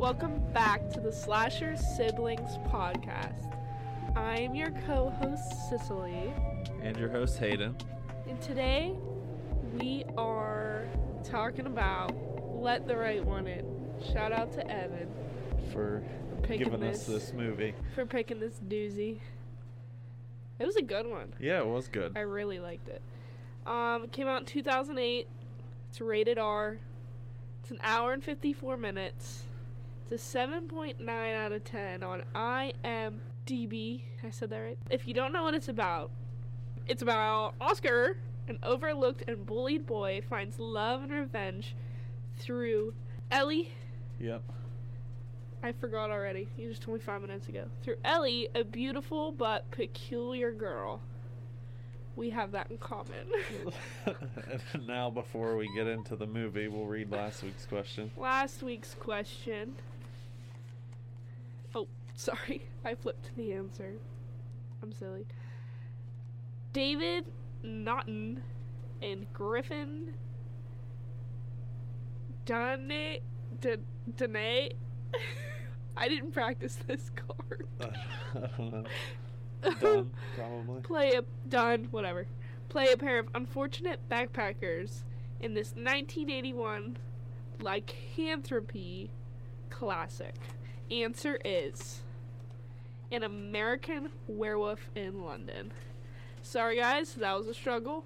Welcome back to the Slasher Siblings podcast. I am your co host, Cicely, And your host Hayden. and today we are talking about Let the Right One In. Shout out to Evan for giving us this. this movie. for picking this doozy. It was a good one. Yeah, it was good. I really liked it. Um, it came out in 2008. It's rated R. It's an hour and 54 minutes. It's a 7.9 out of 10 on IMDb. I said that right? If you don't know what it's about, it's about Oscar, an overlooked and bullied boy, finds love and revenge through Ellie. Yep. I forgot already. You just told me five minutes ago. Through Ellie, a beautiful but peculiar girl. We have that in common. now, before we get into the movie, we'll read last week's question. Last week's question. Oh, sorry. I flipped the answer. I'm silly. David Naughton and Griffin Dane Dane I didn't practice this card. I don't know. Done, probably. play a done whatever play a pair of unfortunate backpackers in this 1981 lycanthropy classic answer is an american werewolf in london sorry guys that was a struggle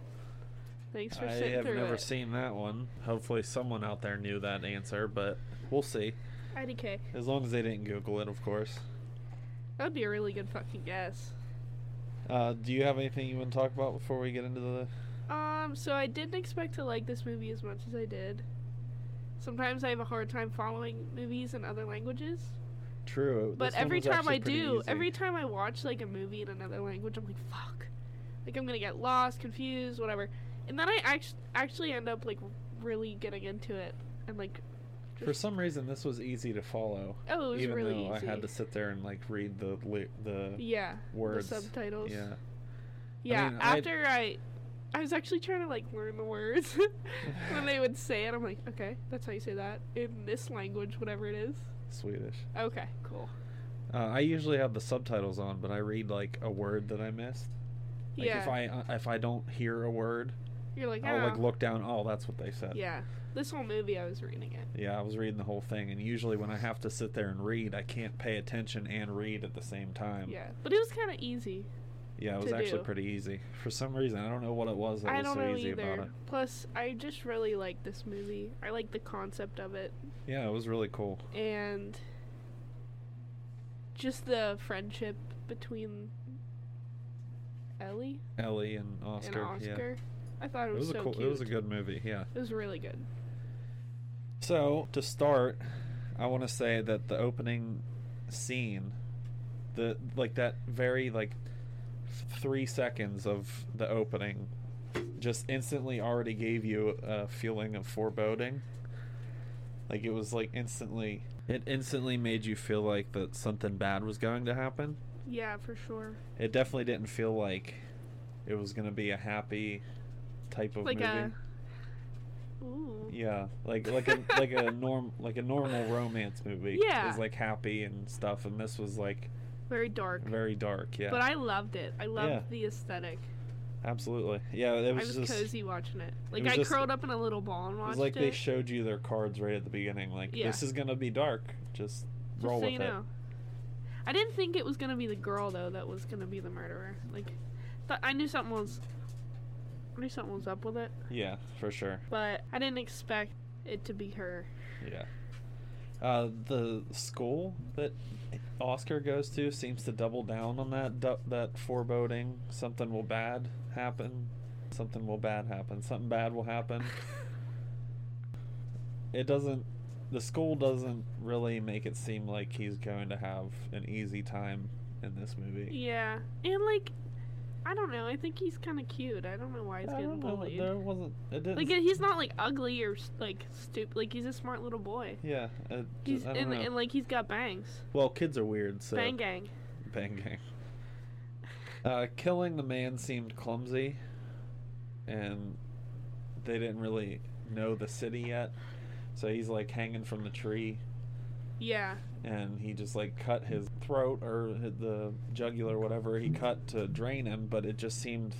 thanks for I sitting have through never it seen that one. Hopefully, someone out there knew that answer, but we'll see. idk As long as they didn't Google it, of course. that would be a really good fucking guess Uh, do you have anything you want to talk about before we get into the? Um, so I didn't expect to like this movie as much as I did. Sometimes I have a hard time following movies in other languages. True. But every time I do, easy. every time I watch like a movie in another language, I'm like, fuck. Like I'm gonna get lost, confused, whatever. And then I actually actually end up like really getting into it and like. For some reason, this was easy to follow. Oh, it was even really though easy. I had to sit there and like read the the Yeah. words. The subtitles. Yeah. Yeah. mean, I'd- after I, I was actually trying to like learn the words when they would say it. I'm like, okay, that's how you say that in this language, whatever it is. Swedish. Okay, cool. Uh, I usually have the subtitles on, but I read like a word that I missed. Like yeah. if I uh, if I don't hear a word, You're like, I'll like "Oh." look down. Oh, that's what they said. Yeah. This whole movie, I was reading it. Yeah, I was reading the whole thing, and usually when I have to sit there and read, I can't pay attention and read at the same time. Yeah, but it was kind of easy. Yeah, it was actually do. pretty easy. For some reason, I don't know what it was that I was so easy either. about it. Plus, I just really like this movie. I like the concept of it, Yeah, it was really cool. and just the friendship between Ellie Ellie and Oscar. and Oscar. I thought Yeah. it It was, was a so cool. cute. It was a good movie. Yeah. It was really good. So to start, I want to say that the opening scene, the like that very like three seconds of the opening, just instantly already gave you a feeling of foreboding. Like it was like instantly, it instantly made you feel like that something bad was going to happen. Yeah, for sure. It definitely didn't feel like it was going to be a happy type of Like movie. a. Ooh. Yeah, like like a like a norm like a normal romance movie. Yeah. is like happy and stuff, and this was like Very dark. very dark. Yeah, But I loved it. I loved Yeah. the aesthetic. absolutely. Yeah, it was, I was, just cozy watching it. Like was I just- curled up in a little ball and watched it was like it. they showed you their cards right at the beginning. Like Yeah. this is gonna be dark. Just, Just roll so with you it. know. I didn't think it was gonna be the girl though that was gonna be the murderer. Like, th- I knew something was, I knew something was up with it, Yeah, for sure. but I didn't expect it to be her. Yeah. Uh, the school that Oscar goes to seems to double down on that du- that foreboding. Something will bad happen. Something will bad happen. Something bad will happen. it doesn't. The school doesn't really make it seem like he's going to have an easy time in this movie. Yeah, and like, I don't know. I think he's kind of cute. I don't know why he's I getting don't know, bullied. There wasn't. It didn't. Like he's not like ugly or like stupid. Like he's a smart little boy. yeah. It, He's and, and like he's got bangs. well, kids are weird. So Bang gang. Bang gang. Uh, killing the man seemed clumsy, and they didn't really know the city yet. So he's like hanging from the tree, Yeah. and he just like cut his throat or the jugular whatever he cut to drain him but it just seemed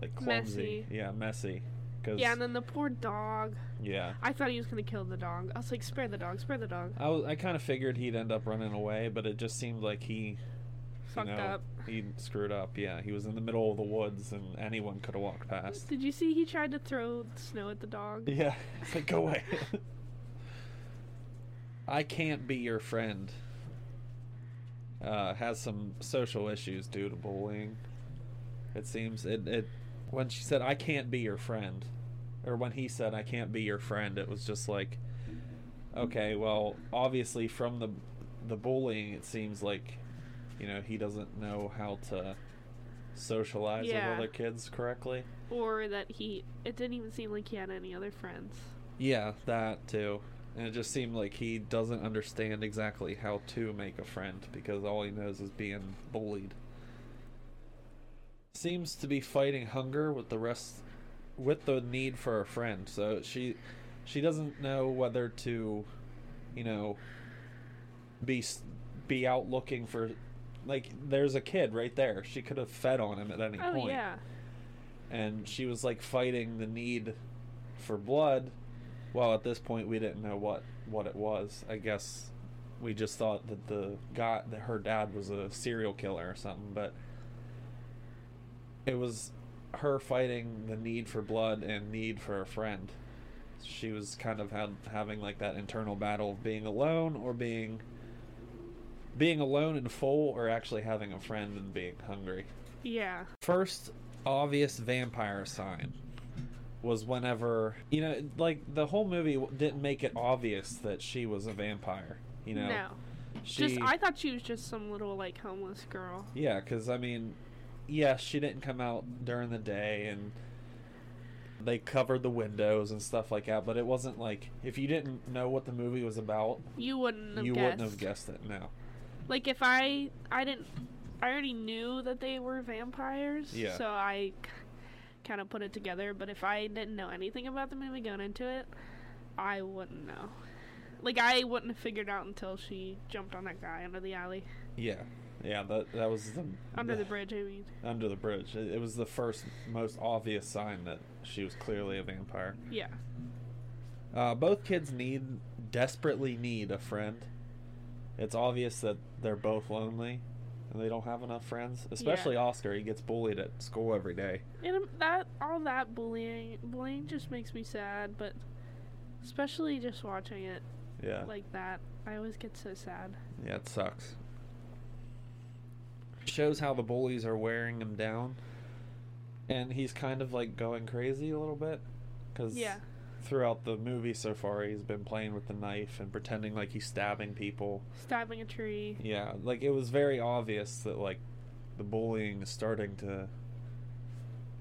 like clumsy Messy. yeah messy because Yeah, and then the poor dog. yeah I thought he was gonna kill the dog. I was like, spare the dog, spare the dog. I, was, I kind of figured he'd end up running away but it just seemed like he Fucked you know, up. he screwed up yeah he was in the middle of the woods and anyone could have walked past Did you see he tried to throw snow at the dog? yeah it's like go away I can't be your friend uh, has some social issues due to bullying. It seems it, it when she said I can't be your friend, or when he said I can't be your friend, it was just like, okay, well, obviously from the the bullying, it seems like, you know, he doesn't know how to socialize Yeah. with other kids correctly. Or that he. It didn't even seem like he had any other friends. Yeah, that too. And it just seemed like he doesn't understand exactly how to make a friend because all he knows is being bullied. Seems to be fighting hunger with the rest with the need for a friend. So she she doesn't know whether to you know be be out looking for like there's a kid right there. She could have fed on him at any Oh point yeah. and she was like fighting the need for blood. Well, at this point, we didn't know what what it was. I guess we just thought that the guy, that her dad, was a serial killer or something. But it was her fighting the need for blood and need for a friend. She was kind of had, having like that internal battle of being alone or being being alone and full, or actually having a friend and being hungry Yeah. first obvious vampire sign was whenever you know like the whole movie didn't make it obvious that she was a vampire you know no. she Just I thought she was just some little like homeless girl. yeah because i mean yes she didn't come out during the day and they covered the windows and stuff like that but it wasn't like if you didn't know what the movie was about You wouldn't have you guessed. wouldn't have guessed it no Like if I I didn't I already knew that they were vampires. Yeah. So I kind of put it together, but if I didn't know anything about the movie going into it, I wouldn't know. Like I wouldn't have figured out until she jumped on that guy under the alley, yeah yeah that that was the under the bridge. I mean, under the bridge it, it was the first most obvious sign that she was clearly a vampire yeah, Uh, both kids need desperately need a friend. It's obvious that they're both lonely and they don't have enough friends. Especially Oscar, he gets bullied at school every day. and um, that all that bullying bullying just makes me sad, but especially just watching it Yeah, like that, I always get so sad. yeah, it sucks. Shows how the bullies are wearing him down, and he's kind of like going crazy a little bit, because Yeah. Throughout the movie so far he's been playing with the knife and pretending like he's stabbing people. Stabbing a tree. Yeah, like it was very obvious that like the bullying is starting to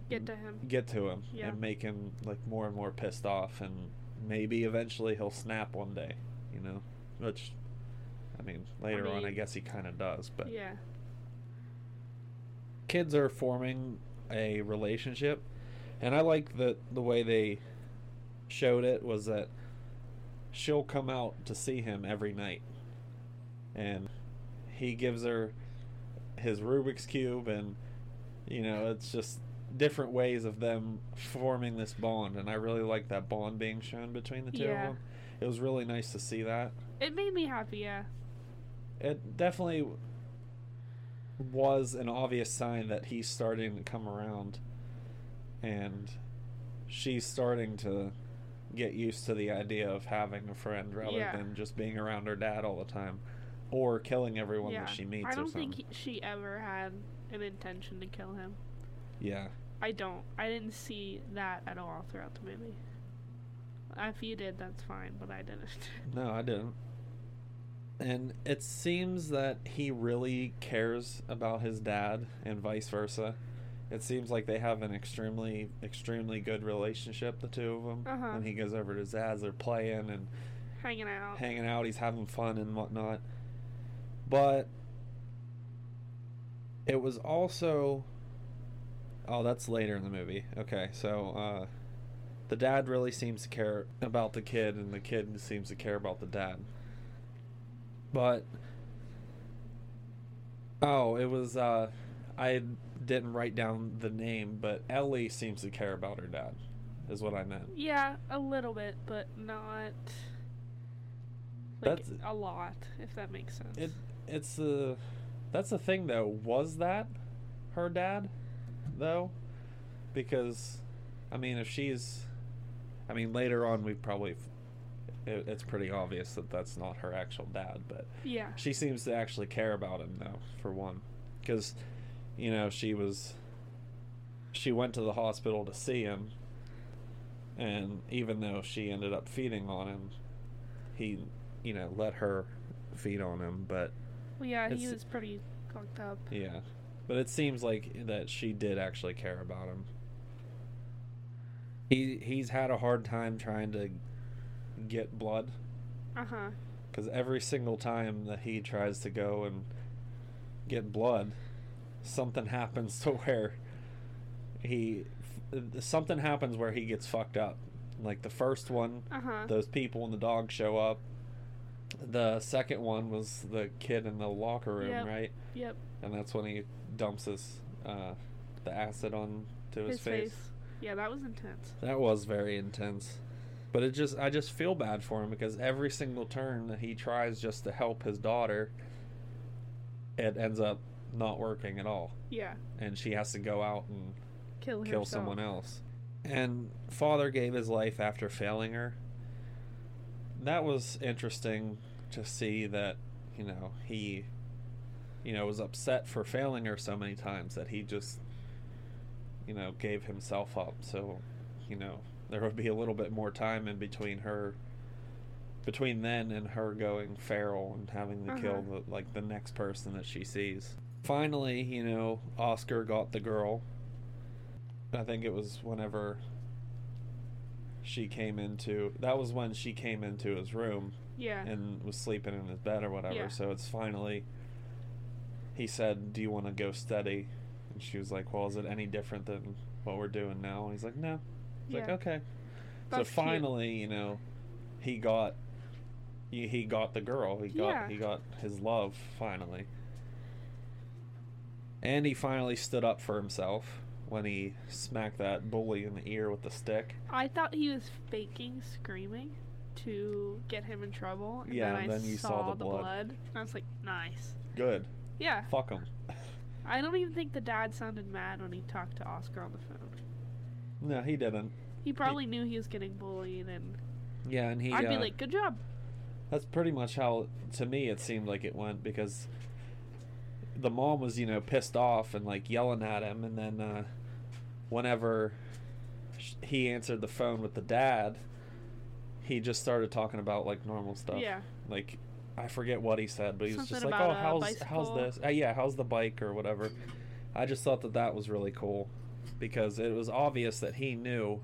Get to him. get to him Yeah. and make him like more and more pissed off and maybe eventually he'll snap one day, you know. Which I mean, later on I guess he kind of does, but Yeah. kids are forming a relationship and I like that the way they showed it was that she'll come out to see him every night and he gives her his Rubik's cube and you know it's just different ways of them forming this bond and I really like that bond being shown between the two Yeah. of them. It was really nice to see that. It made me happy, yeah. It definitely was an obvious sign that he's starting to come around and she's starting to get used to the idea of having a friend rather Yeah. than just being around her dad all the time or killing everyone yeah. that she meets I don't think he, she ever had an intention to kill him. yeah. I don't. I didn't see that at all throughout the movie. If you did, that's fine, but I didn't. No, I didn't. And it seems that he really cares about his dad and vice versa. It seems like they have an extremely, extremely good relationship, the two of them. Uh-huh. When he goes over to his dad's, they're playing and Hanging out. hanging out. He's having fun and whatnot. But it was also. Oh, that's later in the movie. Okay, so uh, the dad really seems to care about the kid, and the kid seems to care about the dad. But oh, it was uh, I didn't write down the name, but Ellie seems to care about her dad. Is what I meant. Yeah, a little bit, but not like That's- a lot, if that makes sense. It it's the that's the thing though. Was that her dad though? Because I mean, if she's I mean, later on we probably it, it's pretty obvious that that's not her actual dad, but yeah. she seems to actually care about him though, for one. Cuz you know, she was she went to the hospital to see him and even though she ended up feeding on him, he you know, let her feed on him, but Well, yeah, he was pretty fucked up. Yeah. But it seems like that she did actually care about him. He he's had a hard time trying to get blood Uh huh. cuz every single time that he tries to go and get blood, something happens to where he something happens where he gets fucked up. Like the first one, Uh huh. those people and the dog show up. The second one was the kid in the locker room, Yep. right? Yep. and that's when he dumps his uh, the acid on to his, His face. Yeah, that was intense. That was very intense. But it just I just feel bad for him because every single turn that he tries just to help his daughter, it ends up not working at all, Yeah. and she has to go out and Kill kill someone else. And father gave his life after failing her. That was interesting to see that, you know, he you know, was upset for failing her so many times that he just you know, gave himself up. So, you know, there would be a little bit more time in between her between then and her going feral and having to kill Uh-huh. the, like the next person that she sees. Finally, you know, Oscar got the girl I think it was whenever she came into that was when she came into his room Yeah. and was sleeping in his bed or whatever. Yeah. So it's finally he said, "Do you want to go steady?" And she was like, "Well, is it any different than what we're doing now?" And he's like, "No." He's like, "Okay." That's so cute. finally, you know, he got he, he got the girl. He got Yeah. he got his love finally. And he finally stood up for himself when he smacked that bully in the ear with the stick. I thought he was faking screaming to get him in trouble. And Yeah, then, and I then you saw, saw the blood. blood. And I was like, nice. Good. Yeah. Fuck him. I don't even think the dad sounded mad when he talked to Oscar on the phone. no, he didn't. He probably knew he was getting bullied, and Yeah, and he I'd be uh, like, good job. That's pretty much how, to me, it seemed like it went because the mom was, you know, pissed off and like yelling at him, and then uh, whenever he answered the phone with the dad, he just started talking about like normal stuff. Yeah. Like, I forget what he said, but he was just like, "Oh, how's bicycle." how's this? Uh, yeah, how's the bike or whatever." I just thought that that was really cool because it was obvious that he knew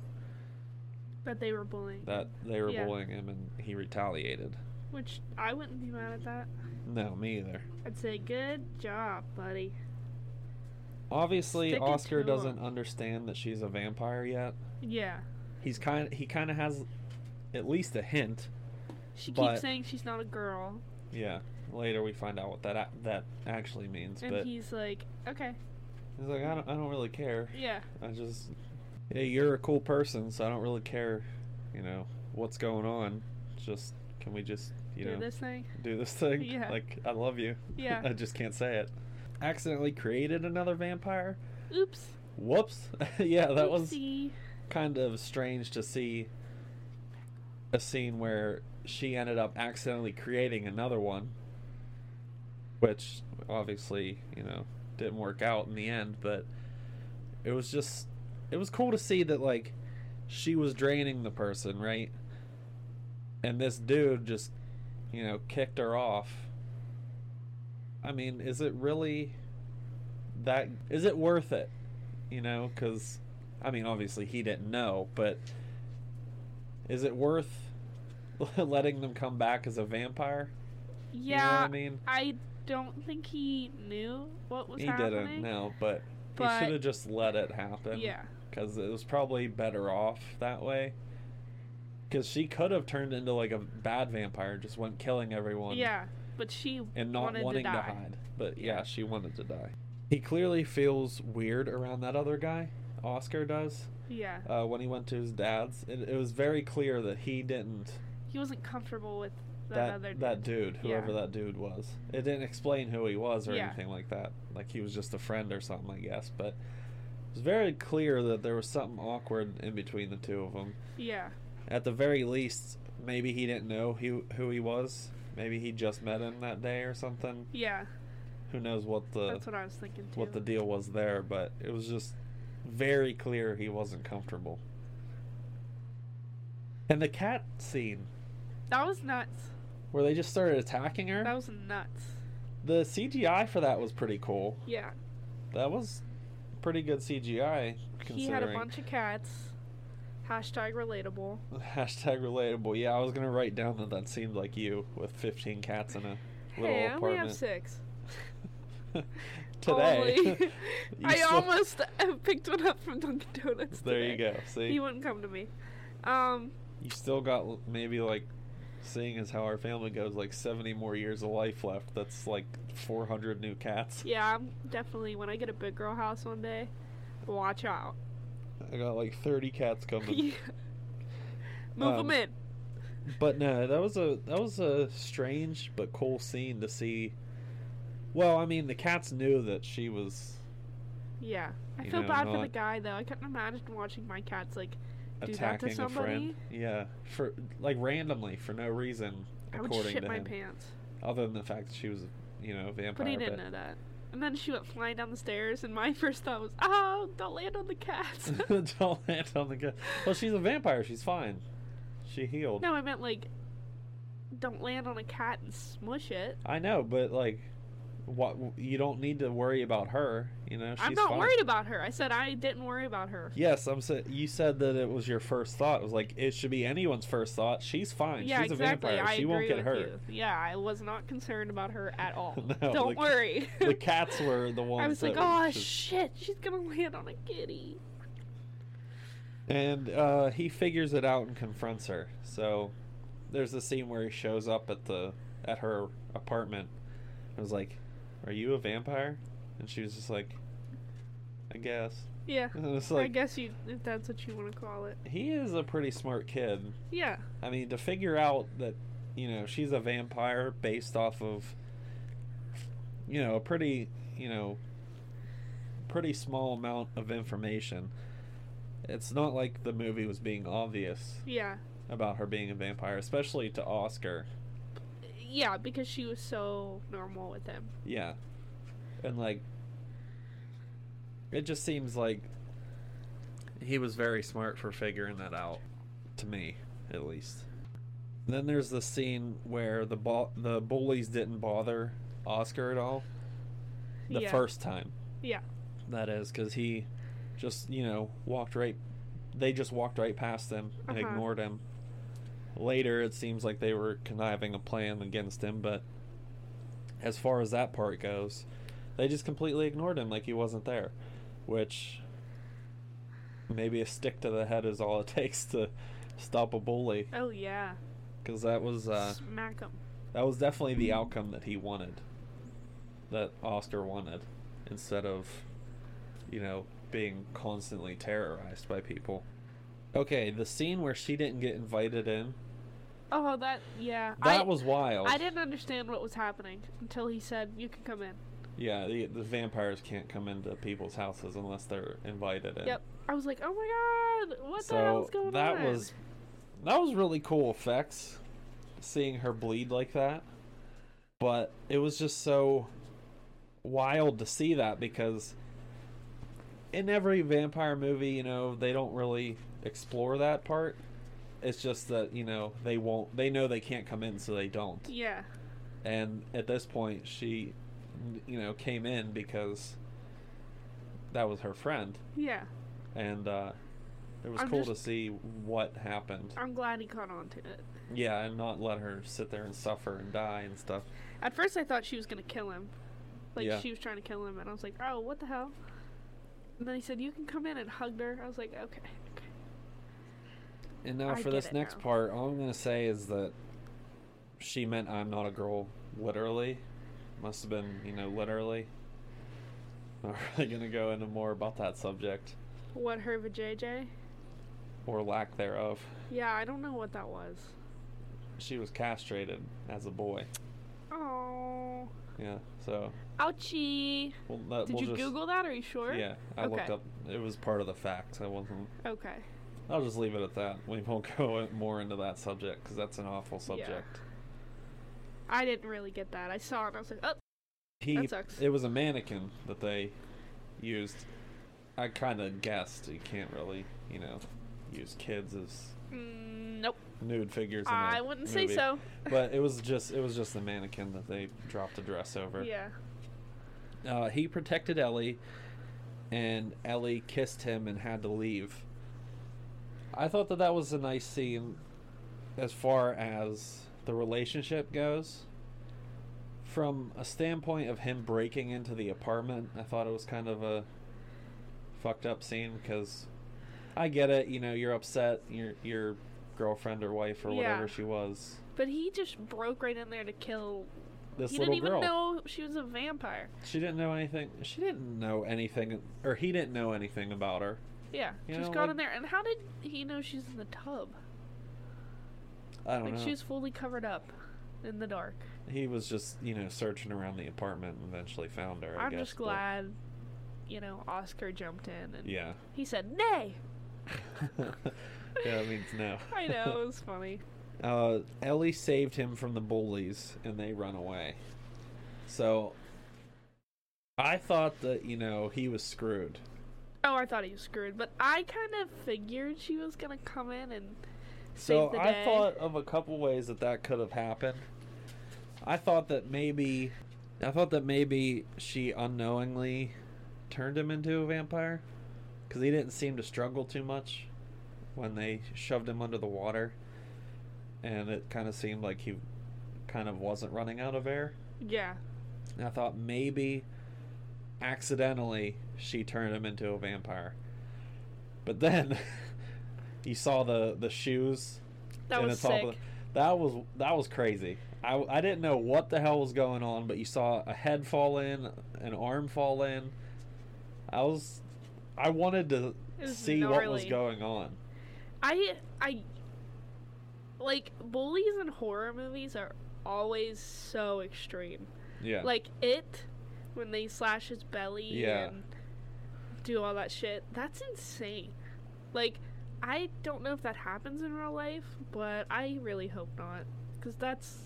That they were bullying. that they were Yeah. bullying him and he retaliated. Which I wouldn't be mad at that. No, me either. I'd say, good job, buddy. Obviously, Oscar doesn't him. understand that she's a vampire yet. Yeah. He's kind he kind of has at least a hint. She But- keeps saying she's not a girl. Yeah. Later we find out what that a- that actually means, And but he's like, okay. he's like I don't I don't really care. Yeah. I just yeah, you're a cool person, so I don't really care, you know, what's going on. Just can we just, you know do know, this thing. do this thing? Yeah. Like I love you. Yeah. I just can't say it. Accidentally created another vampire? Oops. Whoops. yeah, that was kind of strange to see a scene where she ended up accidentally creating another one which obviously you know didn't work out in the end but it was just it was cool to see that like she was draining the person right and this dude just you know kicked her off i mean is it really that is it worth it you know because i mean obviously he didn't know but is it worth letting them come back as a vampire Yeah. you know i mean I don't think he knew what was he happening. didn't know but, But- he should have just let it happen Yeah. because it was probably better off that way because she could have turned into like a bad vampire just went killing everyone Yeah. but she and not wanted wanting to, to, die. hide. But yeah, she wanted to die. He clearly feels weird around that other guy. Oscar does. Yeah, Uh, when he went to his dad's, it, it was very clear that he didn't he wasn't comfortable with that, that other dude. that dude, whoever Yeah. that dude was. It didn't explain who he was or Yeah. anything like that. Like he was just a friend or something, I guess. But it was very clear that there was something awkward in between the two of them. Yeah, At the very least, maybe he didn't know who who he was. Maybe he just met him that day or something. yeah, Who knows what the that's what I was thinking too. what the deal was there, but it was just very clear he wasn't comfortable. And the cat scene that was nuts. where they just started attacking her. That was nuts. The CGI for that was pretty cool. Yeah, That was pretty good CGI. he had a bunch of cats. Hashtag relatable. Hashtag relatable. Yeah, I was gonna write down that that seemed like you with 15 cats in a little Hey, I only have apartment. six. Today. I almost picked one up from Dunkin' Donuts. There you go. See, He wouldn't come to me. Um, you still got maybe like, seeing as how our family goes, like 70 more years of life left. That's like 400 new cats. yeah, I'm definitely when I get a big girl house one day, watch out. I got like 30 cats coming. Yeah. Move Um, them in. But no, that was a that was a strange but cool scene to see. Well, I mean, the cats knew that she was Yeah, I feel know, bad for the guy though. I couldn't imagine watching my cats like do that to attacking a friend. somebody. Yeah, for like randomly for no reason, I would according shit to my him. pants. Other than the fact that she was, you know, a vampire. But he didn't know that. And then she went flying down the stairs, and my first thought was, "Oh, don't land on the cats." Don't land on the gun. Well, she's a vampire. She's fine. She healed. no, I meant like, don't land on a cat and smush it. I know, but like, what? You don't need to worry about her. You know, she's I'm not fine. worried about her. I said I didn't worry about her. Yes, I'm. Sa- you said that it was your first thought. It was like it should be anyone's first thought. She's fine. Yeah, she's exactly. a vampire. I she agree won't get with hurt. you. Yeah, I was not concerned about her at all. No, don't the- worry. the cats were the ones. I was like, oh just- shit, she's gonna land on a kitty. And uh, he figures it out and confronts her. So there's a scene where he shows up at the at her apartment. I was like, "Are you a vampire?" And she was just like, "I guess." Yeah, it's I guess you if that's what you want to call it. he is a pretty smart kid. Yeah, I mean, to figure out that you know she's a vampire based off of you know a pretty you know pretty small amount of information. It's not like the movie was being obvious yeah, about her being a vampire, especially to Oscar. Yeah, because she was so normal with him. Yeah. And like it just seems like he was very smart for figuring that out to me, at least. Then there's the scene where the bo- the bullies didn't bother Oscar at all the yeah. first time. Yeah, That is cuz he just, you know, walked right they just walked right past him and Uh-huh. ignored him. Later it seems like they were conniving a plan against him, but as far as that part goes, they just completely ignored him like he wasn't there, which maybe a stick to the head is all it takes to stop a bully Oh yeah. because that was uh, Smack him. that was definitely the outcome that he wanted, that Oscar wanted, instead of, you know, being constantly terrorized by people. Okay, the scene where she didn't get invited in, Oh, that yeah. that I, was wild. I didn't understand what was happening until he said you can come in. Yeah, the, the vampires can't come into people's houses unless they're invited in. Yep. I was like, oh my god, what the so hell's going that on? was that was really cool effects, seeing her bleed like that. But it was just so wild to see that because in every vampire movie, you know, they don't really explore that part. It's just that you know they won't. They know they can't come in, so they don't. Yeah. And at this point, she, you know, came in because that was her friend, Yeah. and uh, it was I'm cool just- to see what happened. I'm glad he caught on to it. Yeah, and not let her sit there and suffer and die and stuff. At first, I thought she was gonna kill him. Like Yeah. she was trying to kill him, and I was like, oh, what the hell? And then he said, you can come in and hugged her. I was like, okay. okay. And now I for this next now. part, all I'm gonna say is that she meant I'm not a girl literally. Must have been, you know, literally. Not really gonna go into more about that subject What her JJ? or lack thereof. Yeah, I don't know what that was. She was castrated as a boy. Oh, Yeah, so ouchie. we'll, that, Did we'll you just, Google that? Are you sure? Yeah, I looked up. It was part of the facts. I wasn't. Okay. I'll just leave it at that. We won't go more into that subject because that's an awful subject. Yeah. I didn't really get that. I saw it and I was like, oh, He, That sucks. It was a mannequin that they used. I kind of guessed you can't really, you know, use kids as mm, nope. nude figures. In I wouldn't say so. but it was just it was just a mannequin that they dropped a dress over. Yeah. Uh, he protected Ellie, and Ellie kissed him and had to leave. I thought that that was a nice scene, as far as the relationship goes. From a standpoint of him breaking into the apartment, I thought it was kind of a fucked up scene because I get it. You know, you're upset. Your your girlfriend or wife or Yeah. whatever she was. But he just broke right in there to kill. This he little didn't even girl. know she was a vampire. She didn't know anything. She didn't know anything, or he didn't know anything about her. Yeah, You just know, got like- in there. And how did he know she's in the tub? I don't Like know. she was fully covered up in the dark. He was just, you know, searching around the apartment and eventually found her. I I'm guess, just but- glad, you know, Oscar jumped in and Yeah. he said nay. yeah, it means no. I know it was funny. Uh, Ellie saved him from the bullies, and they run away. So, I thought that you know he was screwed. Oh, I thought he was screwed, but I kind of figured she was gonna come in and So save the I day. thought of a couple ways that that could have happened. I thought that maybe, I thought that maybe she unknowingly turned him into a vampire, because he didn't seem to struggle too much when they shoved him under the water, and it kind of seemed like he kind of wasn't running out of air. yeah, And I thought maybe accidentally she turned him into a vampire. But then you saw the the shoes that was the top sick. the- that was that was crazy. I, I didn't know what the hell was going on, but you saw a head fall in, an arm fall in. I was I wanted to see what was going on. I I like bullies in horror movies are always so extreme. Yeah. Like it when they slash his belly Yeah. and do all that shit. That's insane. Like I don't know if that happens in real life, but I really hope not cuz that's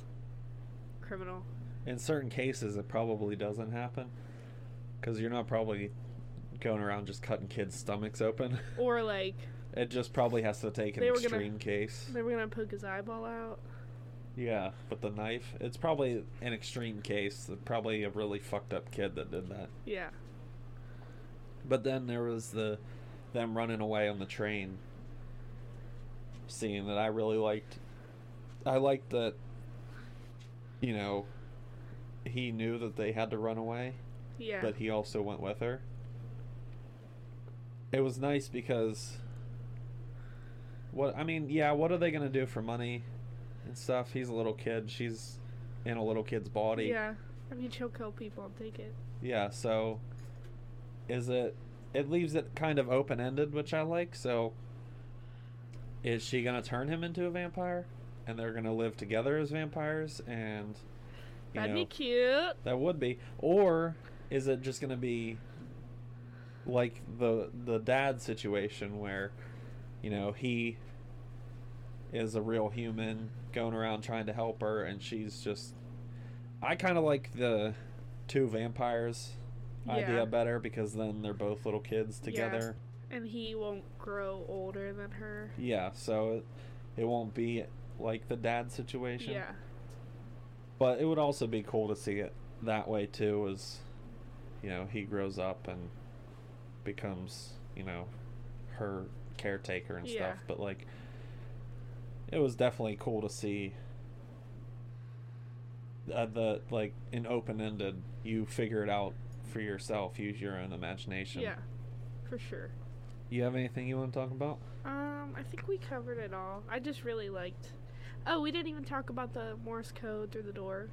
criminal. In certain cases it probably doesn't happen cuz you're not probably going around just cutting kids' stomachs open. Or like It just probably has to take an were gonna- extreme case. they were going to poke his eyeball out. Yeah, but the knife, it's probably an extreme case. Probably a really fucked up kid that did that. Yeah. But then there was the them running away on the train scene that I really liked. I liked that you know he knew that they had to run away, Yeah. but he also went with her. It was nice because what I mean, yeah, what are they going to do for money and stuff? He's a little kid. She's in a little kid's body. yeah. I mean, she'll kill people and take it. Yeah, so is it it leaves it kind of open ended, which I like. So is she gonna turn him into a vampire? And they're gonna live together as vampires and you That'd know, be cute. that would be. Or is it just gonna be like the the dad situation where, you know, he is a real human going around trying to help her and she's just I kinda like the two vampires Yeah. idea better because then they're both little kids together. And he won't grow older than her. Yeah, so it, it won't be like the dad situation. Yeah. But it would also be cool to see it that way too, as you know, he grows up and becomes, you know, her caretaker and Yeah. stuff. But like it was definitely cool to see uh, the like an open ended you figure it out for yourself, use your own imagination. Yeah. For sure. You have anything you want to talk about? Um, I think we covered it all. I just really liked. Oh, we didn't even talk about the Morse code through the door.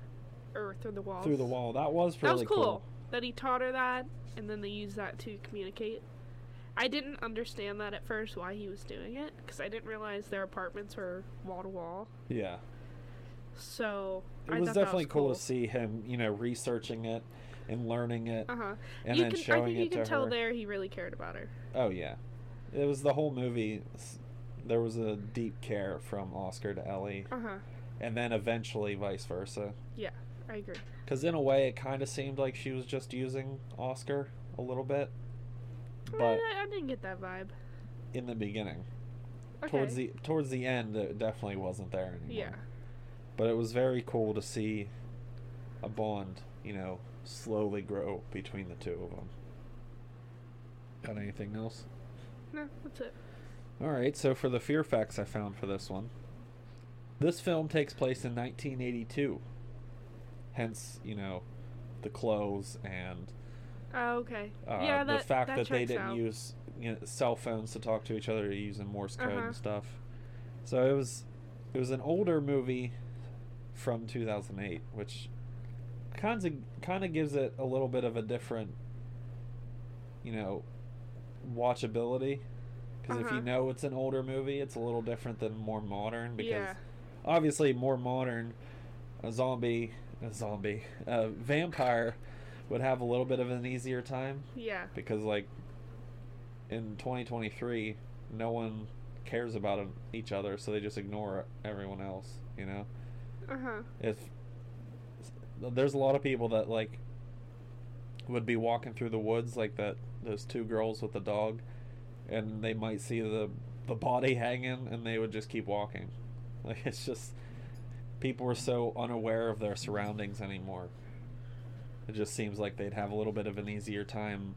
or through the walls. through the wall. That was That really was cool, That he taught her that, and then they used that to communicate. I didn't understand that at first why he was doing it because I didn't realize their apartments were wall to wall. Yeah. So It I was definitely cool cool to see him, you know, researching it and learning it Uh huh. and you then can, I think it you can to tell her. there he really cared about her. Oh yeah. It was the whole movie there was a deep care from Oscar to Ellie Uh huh. and then eventually vice versa. Yeah, I agree. Cuz in a way it kind of seemed like she was just using Oscar a little bit but I, I didn't get that vibe. in the beginning. Okay. Towards the towards the end it definitely wasn't there anymore. yeah. But it was very cool to see a bond, you know, slowly grow between the two of them. Got anything else? No, that's it. All right, so for the fear facts I found for this one, this film takes place in 1982. Hence, you know, the clothes and Oh, okay. uh, yeah, that, the fact that, that, they didn't out. use you know, cell phones to talk to each other using Morse code Uh-huh. and stuff. So it was it was an older movie from 2008, which kind of kind of gives it a little bit of a different, you know, watchability. Because if Uh-huh. you know it's an older movie, it's a little different than more modern. Because Yeah. obviously, more modern, a zombie, a zombie, a vampire would have a little bit of an easier time Yeah. because like in 2023 no one cares about each other so they just ignore everyone else you know Uh huh. if there's a lot of people that like would be walking through the woods like that those two girls with the dog and they might see the the body hanging and they would just keep walking like it's just people are so unaware of their surroundings anymore it just seems like they'd have a little bit of an easier time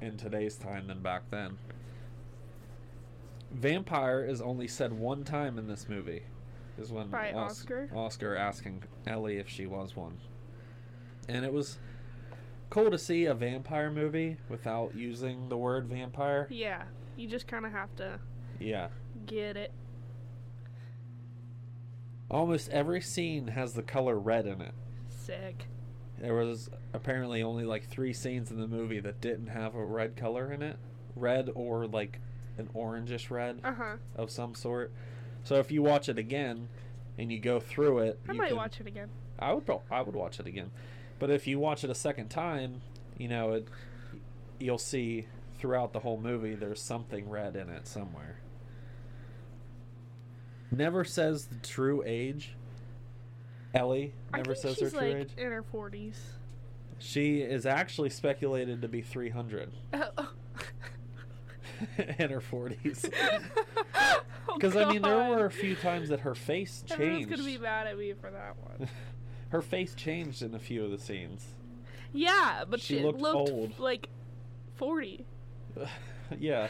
in today's time than back then vampire is only said one time in this movie is when By Os- Oscar? Oscar asking Ellie if she was one. And it was cool to see a vampire movie without using the word vampire. Yeah. You just kind of have to Yeah. get it. Almost every scene has the color red in it. Sick. There was apparently only like 3 scenes in the movie that didn't have a red color in it. Red or like an orangish red Uh huh. of some sort. So if you watch it again and you go through it, I might can- watch it again. I would I would watch it again. But if you watch it a second time, you know, it you'll see throughout the whole movie there's something red in it somewhere. Never says the true age. Ellie never says she's her true like age. in her forties. She is actually speculated to be 300 Oh. in her 40s. Oh, Because I mean, there were a few times that her face changed. Everyone's gonna be mad at me for that one. her face changed in a few of the scenes. Yeah, but She she, looked looked old. like forty. yeah.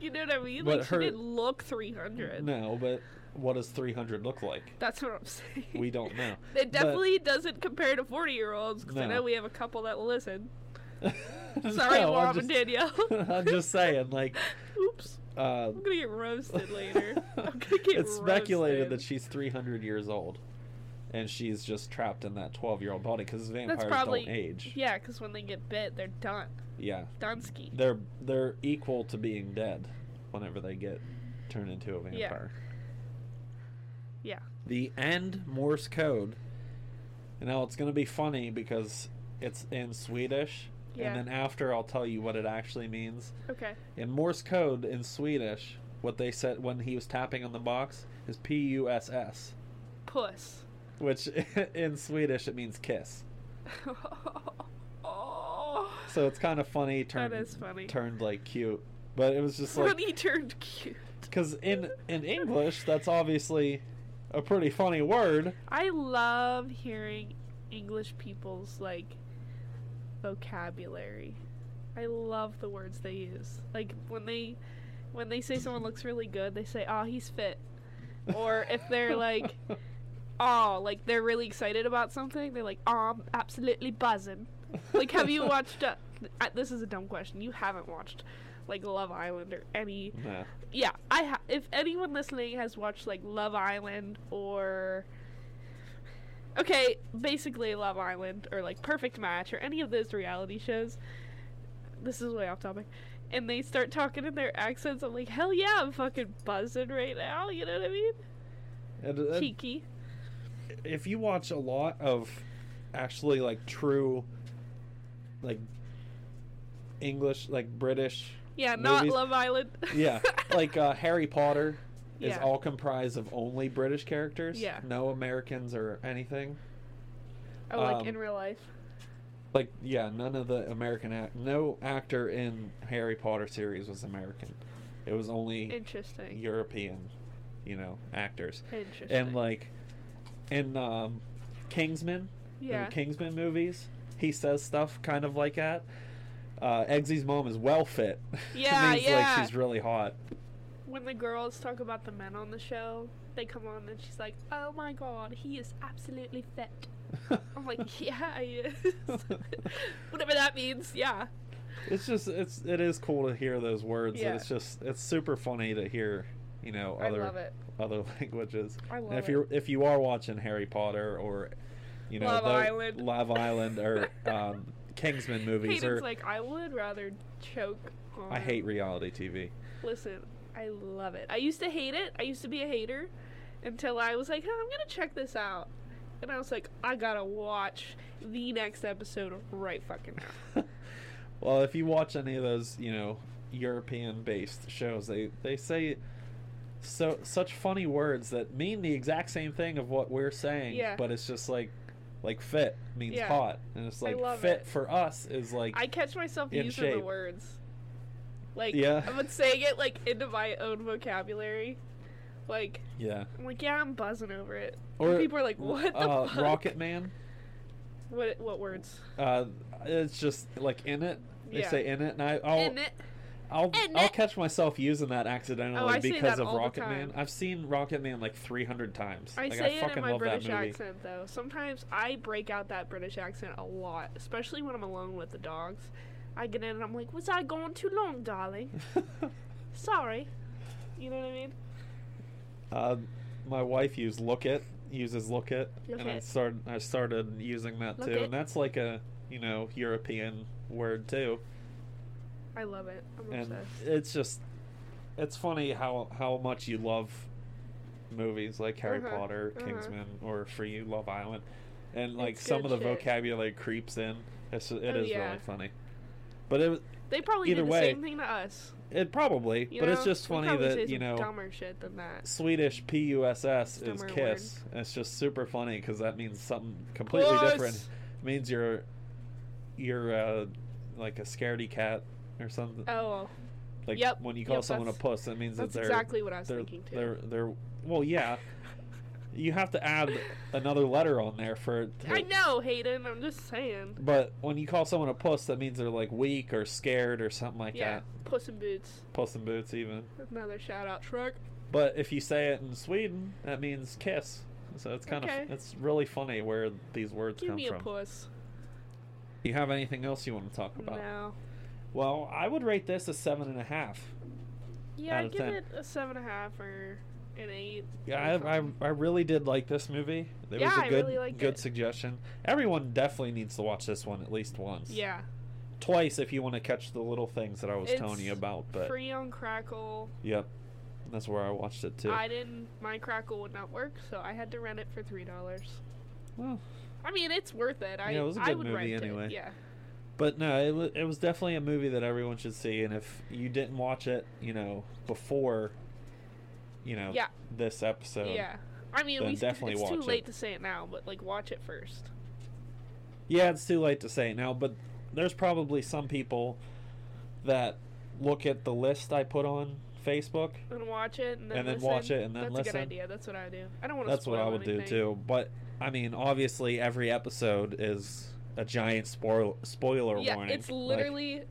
you know what I mean? But like her- she didn't look three hundred. No, but what does 300 look like? That's what I'm saying. We don't know. It definitely doesn't compare to forty year olds because I No. know we have a couple that listen. Sorry, No, I'm mom and just- Danielle. I'm just saying, like, Oops. uh, I'm gonna get roasted later. I'm gonna get it's speculated roasted. that she's 300 years old, and she's just trapped in that 12 year old body because vampires That's probably don't age. Yeah, because when they get bit, they're done. Yeah, Dunsky. they're they're equal to being dead whenever they get turned into a Yeah. vampire. Yeah. The end Morse code. And now it's going to be funny because it's in Swedish, Yeah. and then after I'll tell you what it actually means. Okay. In Morse code in Swedish, what they said when he was tapping on the box is P U S S, Puss. which in Swedish it means kiss. oh. So it's kind of funny turned That is funny. turned like cute, but it was just like Funny turned cute. because in in English that's obviously a pretty funny word. I love hearing English people's like vocabulary. I love the words they use. Like when they when they say someone looks really good, they say, "Oh, he's fit." Or if they're like, "Oh, like they're really excited about something," they're like, "Oh, I'm absolutely buzzing." Like, have you watched? Uh, this is a dumb question. You haven't watched like Love Island or any Nah. yeah, I ha- if anyone listening has watched like Love Island or Okay, basically Love Island or like Perfect Match or any of those reality shows. This is way off topic. And they start talking in their accents. I'm like, hell yeah, I'm fucking buzzing right now. You know what I mean? And- and Cheeky. if you watch a lot of actually like true, like English, like British, Yeah, not movies- Love Island. yeah, like uh, Harry Potter is Yeah. all comprised of only British characters. Yeah. no Americans or anything. oh, like um, in real life. Like yeah, none of the American act, no actor in Harry Potter series was American. It was only Interesting. European, you know, actors. Interesting. And like in um, Kingsman, in yeah. the Kingsman movies, he says stuff kind of like that. Uh, Eggsy's mom is well fit. Yeah, means yeah. like she's really hot. when the girls talk about the men on the show, they come on and she's like, "Oh my god, he is absolutely fit." I'm like, "Yeah, he is." Whatever that means. Yeah. it's just it's it is cool to hear those words. Yeah. And it's just it's super funny to hear, you know, other other languages. I And love if it. you're if you are watching Harry Potter or you know Love the- Island. Love Island or um, Kingsman movies Hayden's or like, I would rather choke. On I hate reality TV. Listen, I love it. I used to hate it. I used to be a hater until I was like, oh, I'm gonna check this out, and I was like, I gotta watch the next episode right fucking now. well, if you watch any of those, you know, European-based shows, they they say so such funny words that mean the exact same thing of what we're saying, Yeah. but it's just like like fit means Yeah. hot, and it's like fit it. for us is like I catch myself in using the words. Like Yeah. I'm saying it like into my own vocabulary. Like yeah. I'm like, yeah, I'm buzzing over it. Or and people are like, what the uh, fuck? Rocketman. What what words? Uh, it's just like in it. They Yeah. say in it, and I, I'll In it. I'll I'll catch myself using that accidentally Oh, because that of Rocket. Man. I've seen Rocketman like 300 times. I like, say I it fucking in my love British accent though. Sometimes I break out that British accent a lot, especially when I'm alone with the dogs. I get in and I'm like, "Was I going too long, darling? Sorry." You know what I mean? uh, my wife used look it uses look it, Look and I it. started I started using that Look too, it. and that's like a you know European word too, I love it. I'm and obsessed. it's just it's funny how how much you love movies like Harry Uh-huh, Potter, uh-huh. Kingsman, or for you Love Island, and like It's some of the shit. vocabulary creeps in. It's, it Oh, is yeah. really funny, but it They probably either do the way, same thing to us. it probably, You but it's just funny that you know dumber shit than that. Swedish P U S S is kiss. It's just super funny because that means something completely Puss! different. It means you're you're uh, like a scaredy cat or something. Oh, like yep, when you call yep, someone a puss, that means that's that they're exactly what I was they're, thinking too. They're they're well, yeah. You have to add another letter on there for. To, I know, Hayden. I'm just saying. But when you call someone a puss, that means they're like weak or scared or something like yeah, that. Puss in Boots. Puss in boots, even. Another shout out, truck. But if you say it in Sweden, that means kiss. So it's kind Okay. of it's really funny where these words Give come me a from. puss. You have anything else you want to talk about? No. Well, I would rate this a seven and a half. Yeah, I of give 10. it a seven and a half or an eight. Yeah, I, I. I really did like this movie. It Yeah, was a I good really good it. suggestion. Everyone definitely needs to watch this one at least once. Yeah. Twice if you want to catch the little things that I was It's telling you about. But Free on Crackle. yep, that's where I watched it too. I didn't. My Crackle would not work, so I had to rent it for three dollars. Well, I mean, it's worth it. I Yeah, it was a I good would movie rent anyway. It. Yeah. But no, it was, it was definitely a movie that everyone should see. And if you didn't watch it, you know, before, you know, Yeah. this episode, yeah. I mean, we, definitely it's too it. late to say it now, but like watch it first. Yeah, it's too late to say it now, but there's probably some people that look at the list I put on Facebook. And watch it and then, And then watch it and then That's a good idea. That's what I do. I don't want to. That's what I would do too. But I mean, obviously, every episode is a giant spoil spoiler Yeah, warning. it's Like, literally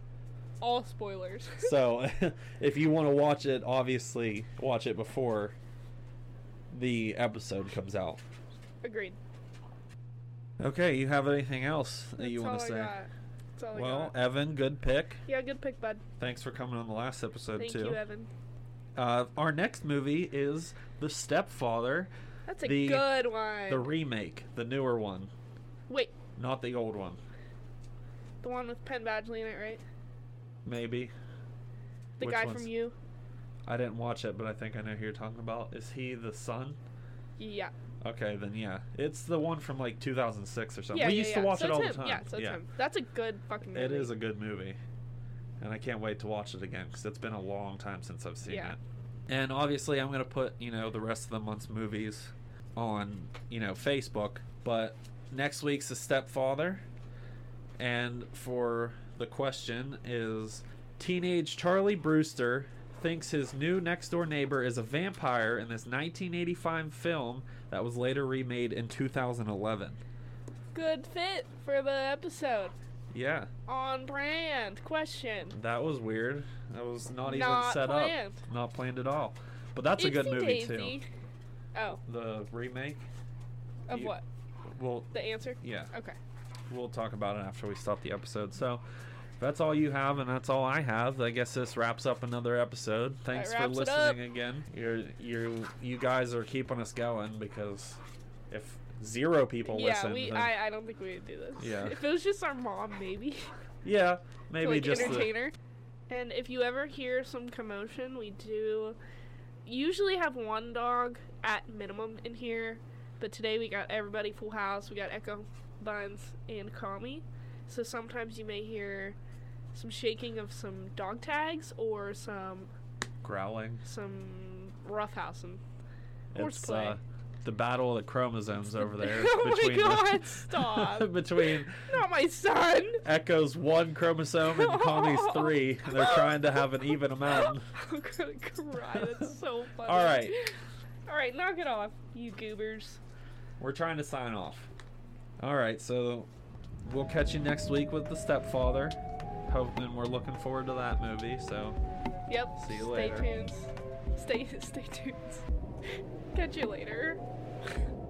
all spoilers. so if you want to watch it, obviously watch it before the episode comes out. Agreed. Okay, you have anything else that That's you want to I say? got. That's all I Well, got. Evan, good pick. Yeah, good pick, bud. Thanks for coming on the last episode Thank too. you, Evan. Uh, our next movie is The Stepfather. That's a The- good one. The remake, the newer one, Wait, not the old one. the one with Penn Badgley in it, right? Maybe. The Which guy one's- from You. I didn't watch it, but I think I know who you're talking about. Is he the son? Yeah. Okay, then yeah, it's the one from like 2006 or something. Yeah, we yeah, used yeah. to watch so it all him. the time. Yeah, so it's him. That's a good fucking movie. It is a good movie, and I can't wait to watch it again because it's been a long time since I've seen Yeah. it. And obviously, I'm gonna put you know the rest of the month's movies on you know Facebook. But next week's The Stepfather, and for the question is teenage Charlie Brewster thinks his new next door neighbor is a vampire in this 1985 film that was later remade in 2011. Good fit for the episode. Yeah. On brand. Question. That was weird. That was not even Not set planned. up. Not planned at all. But that's a good movie daisy. too. Oh, The remake. of You- what? We'll The answer? yeah, Okay. we'll talk about it after we stop the episode. So if that's all you have and that's all I have. I guess this wraps up another episode. Thanks for listening again. You're you you guys are keeping us going because if zero people yeah, listen, we. then- I, I don't think we would do this. Yeah. If it was just our mom, maybe. yeah, maybe like just the, entertain. And if you ever hear some commotion, we do usually have one dog at minimum in here. But today we got everybody full house. We got Echo, Buns, and Kami. So sometimes you may hear some shaking of some dog tags or some growling. some roughhousing. It's Horseplay. uh, the battle of the chromosomes over there oh between my god! the, Stop! between Not my son. Echo's one chromosome and Kami's three. And they're trying to have an even amount. I'm gonna cry. That's so funny. All right. All right, knock it off, you goobers. We're trying to sign off. All right, so we'll catch you next week with the stepfather. Hoping we're looking forward to that movie. So Yep. See you later. stay tuned. Stay stay tuned. Catch you later.